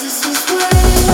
this is where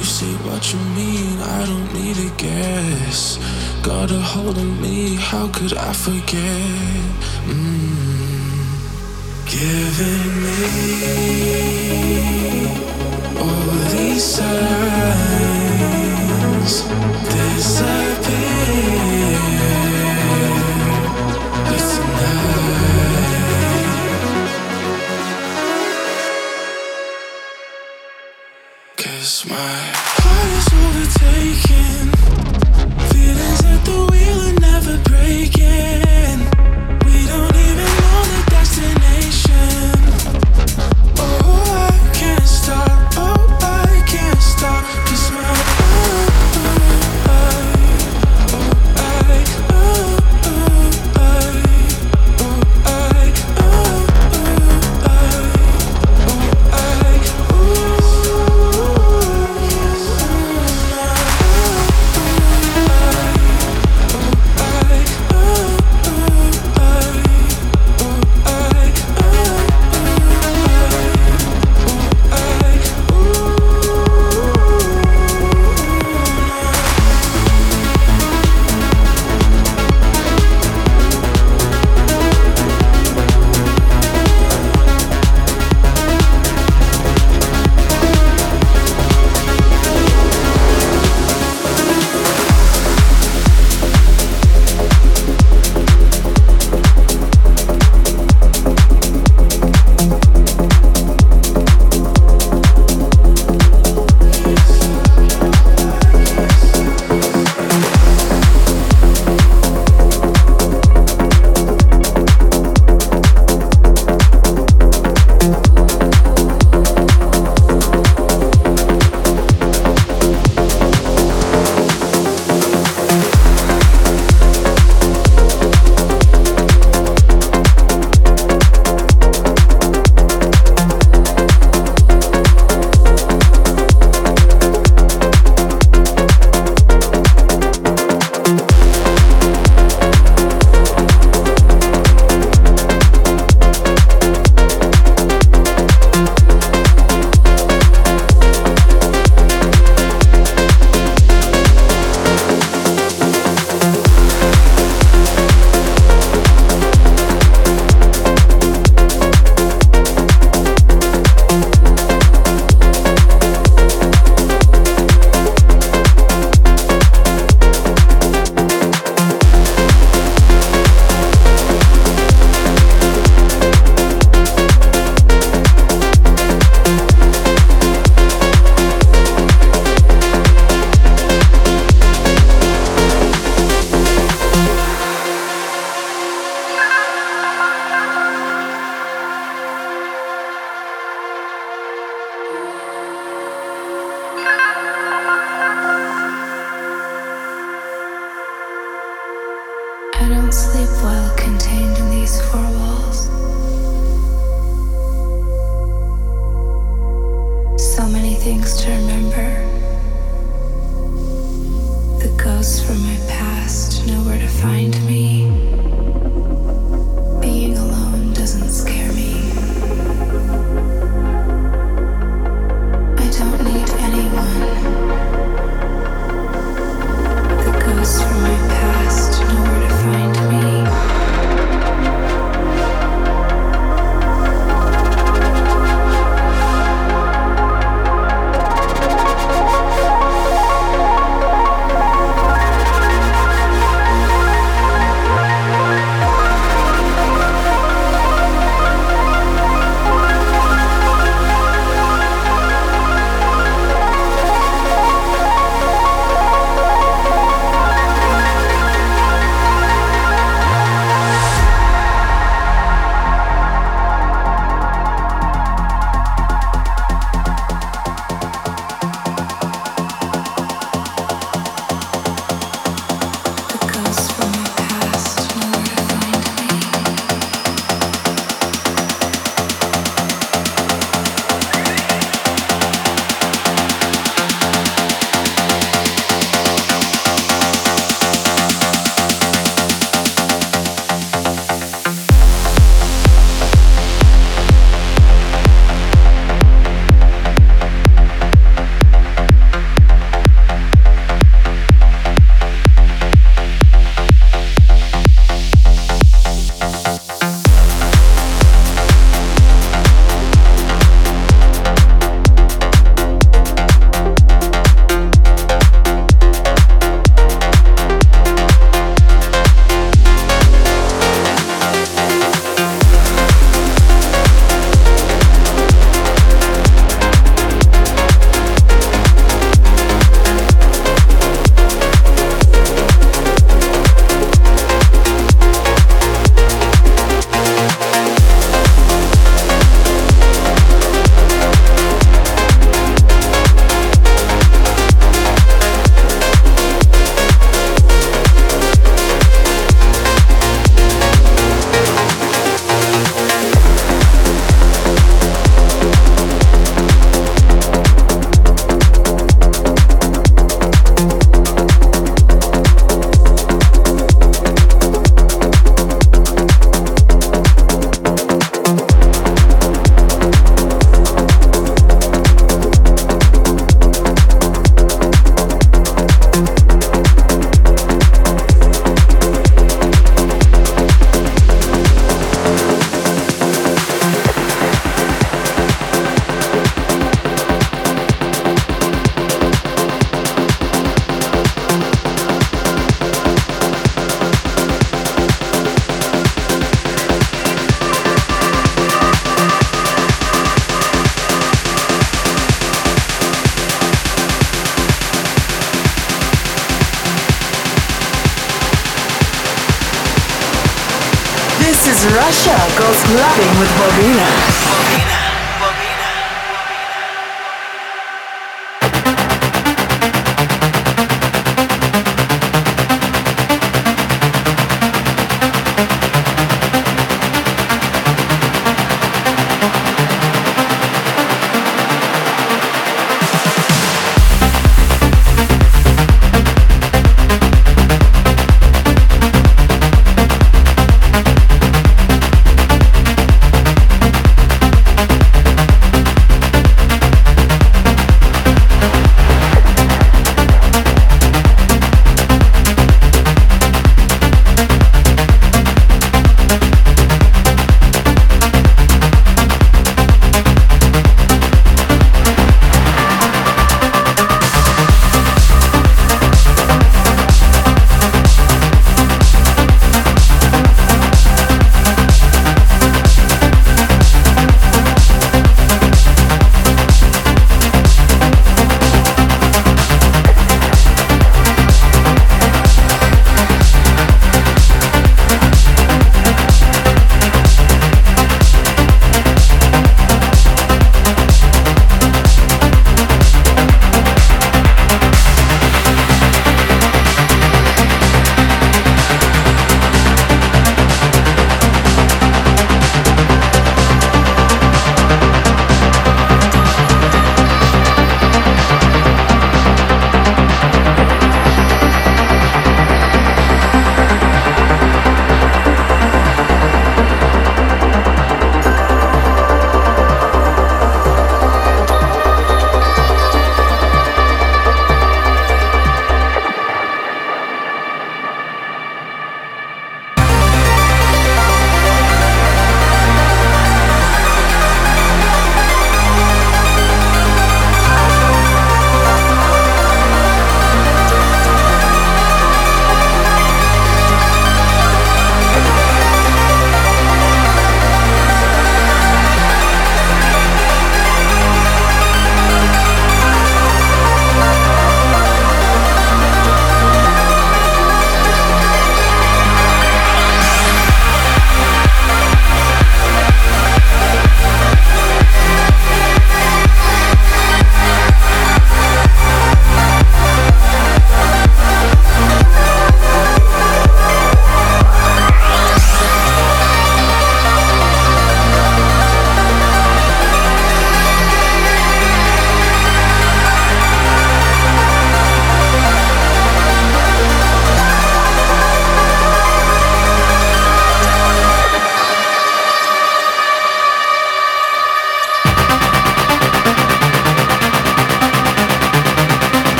You see what you mean, I don't need a guess. Got a hold of me, how could I forget? Mm. Giving me all these signs disappear. Why?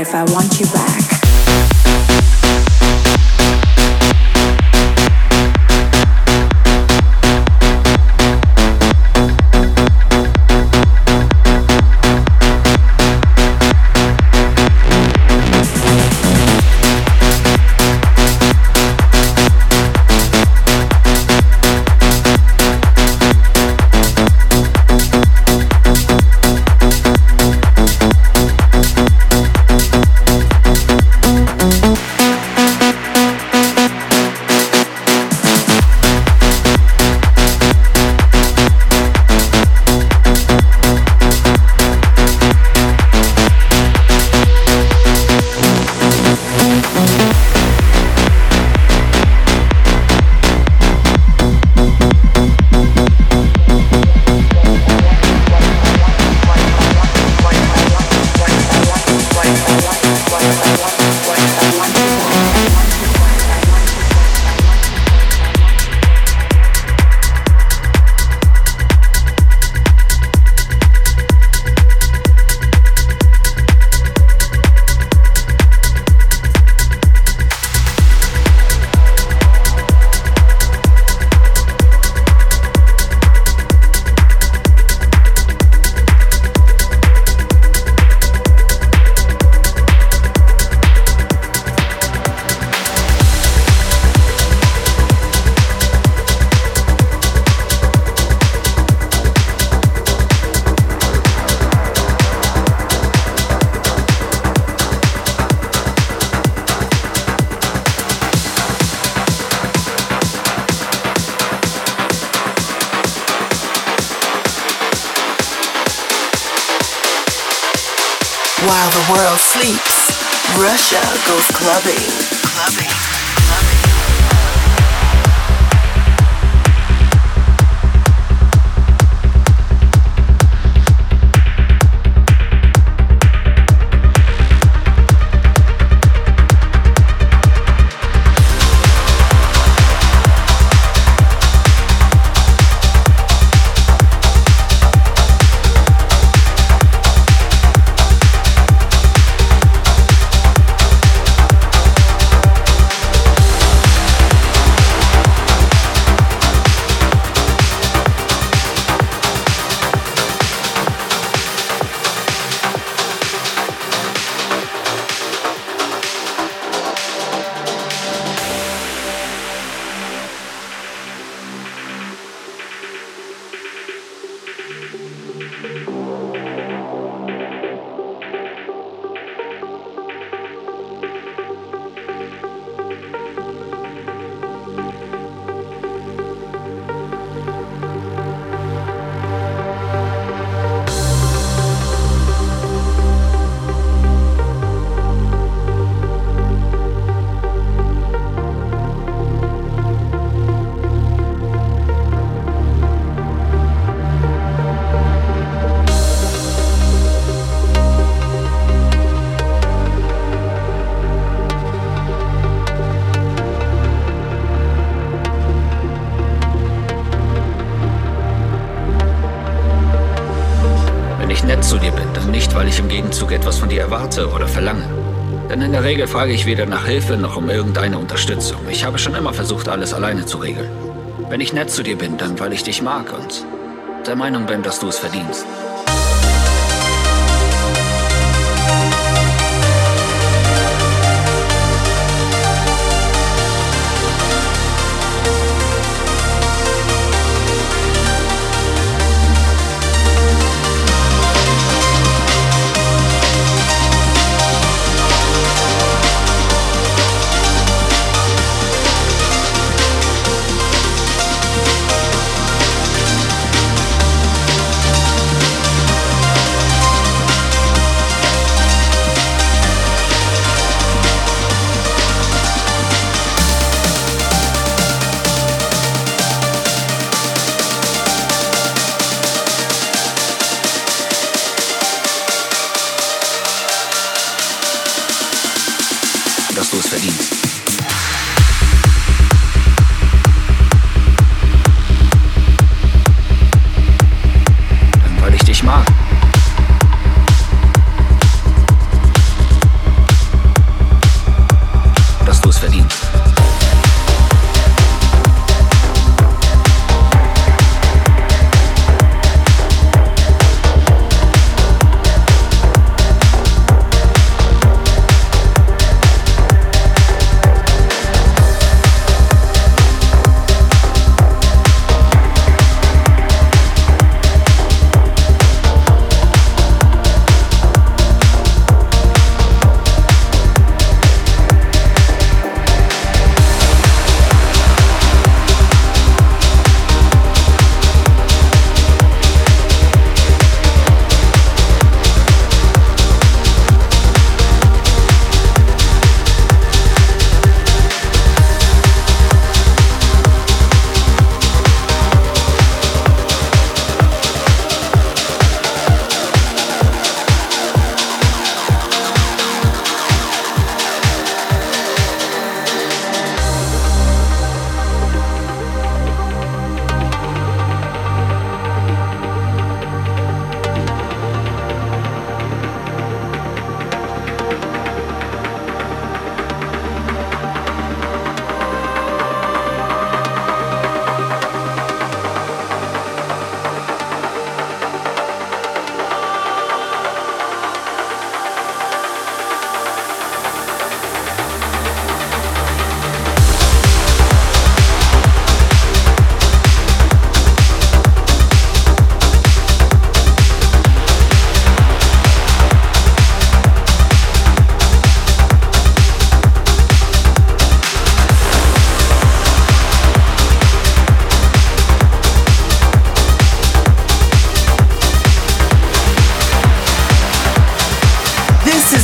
If I want Regel frage ich weder nach Hilfe noch um irgendeine Unterstützung. Ich habe schon immer versucht, alles alleine zu regeln. Wenn ich nett zu dir bin, dann weil ich dich mag und der Meinung bin, dass du es verdienst.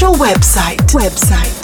Official website. Website.